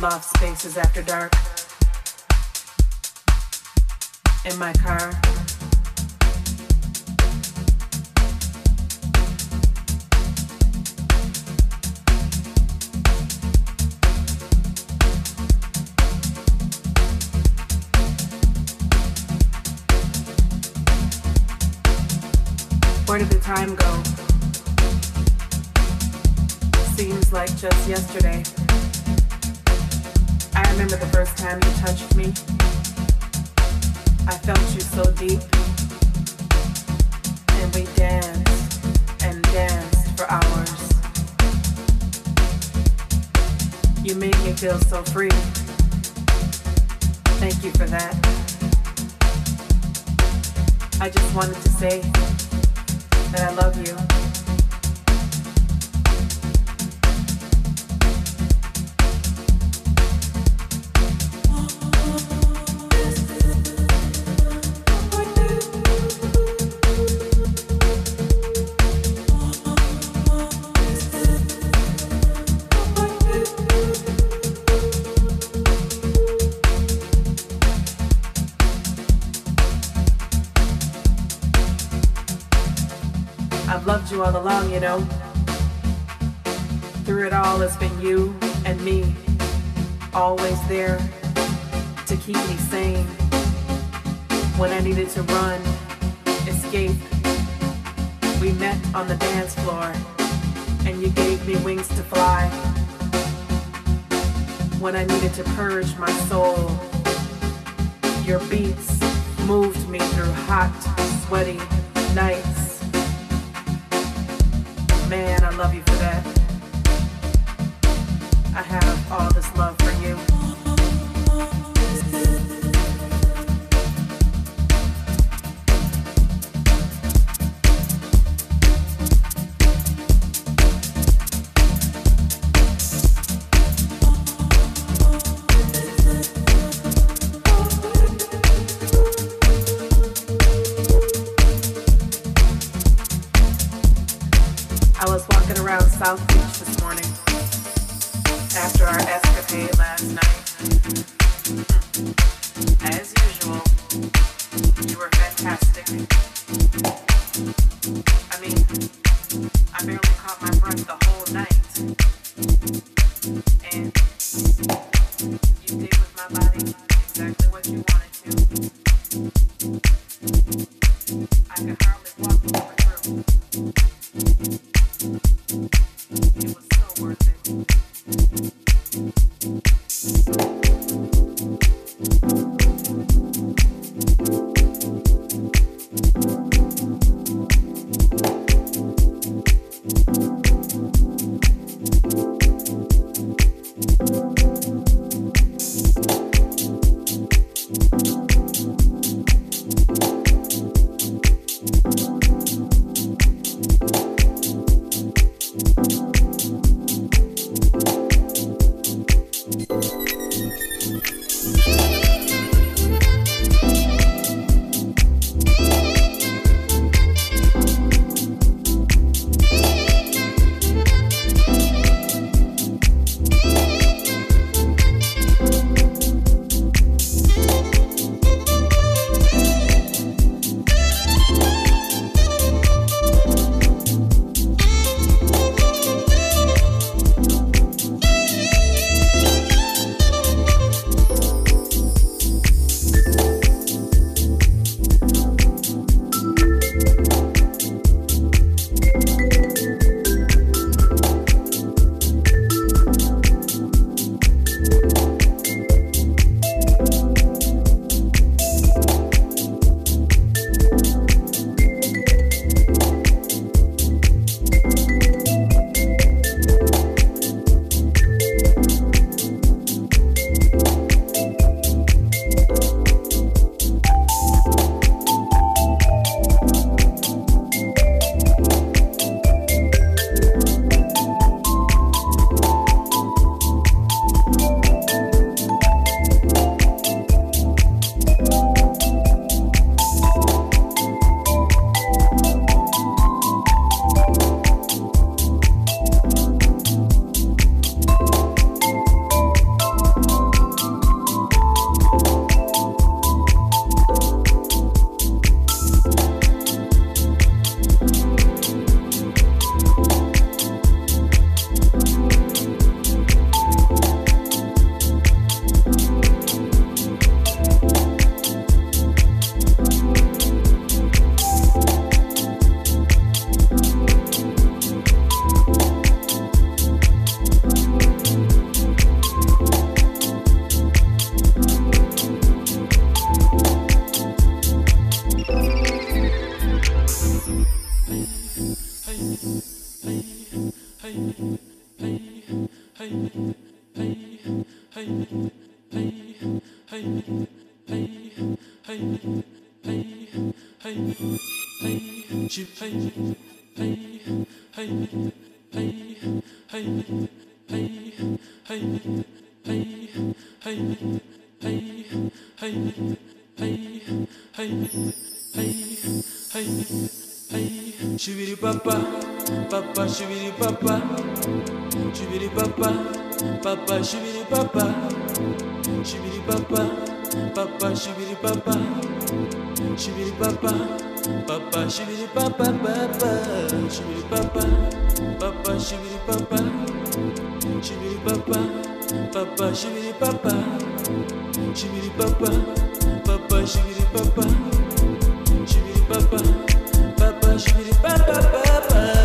loft spaces after dark, in my car. Where did the time go? Seems like just yesterday. Remember the first time you touched me. I felt you so deep. And we danced and danced for hours. You made me feel so free. Thank you for that. I just wanted to say that I love you. All along, you know. Through it all, it's been you and me, always there to keep me sane. When I needed to run, escape, we met on the dance floor, and you gave me wings to fly. When I needed to purge my soul, your beats moved me through hot, sweaty nights. Man, I love you for that. I have As you papa, shibidi papa, shibidi papa, papa, shibidi papa, shibidi papa, papa, shibidi papa, papa, shibidi papa, papa, shibidi papa, shibidi papa, papa, shibidi papa, shibidi papa, papa, shibidi papa, shibidi papa, papa, shibidi papa, papa.